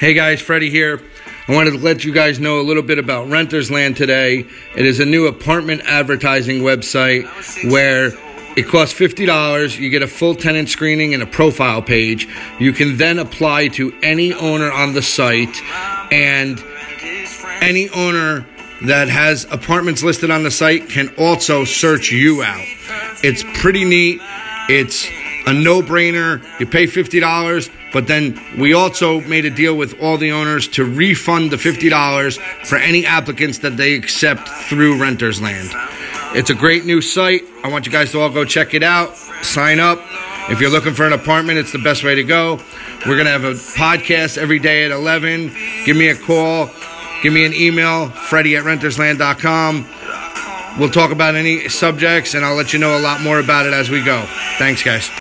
Hey guys, Freddie here. I wanted to let you guys know a little bit about Renters Land today. It is a new apartment advertising website where it costs $50. You get a full tenant screening and a profile page. You can then apply to any owner on the site, and any owner that has apartments listed on the site can also search you out. It's pretty neat. It's a no brainer. You pay $50, but then we also made a deal with all the owners to refund the $50 for any applicants that they accept through Renters Land. It's a great new site. I want you guys to all go check it out, sign up. If you're looking for an apartment, it's the best way to go. We're going to have a podcast every day at 11. Give me a call. Give me an email, freddie at rentersland.com. We'll talk about any subjects, and I'll let you know a lot more about it as we go. Thanks, guys.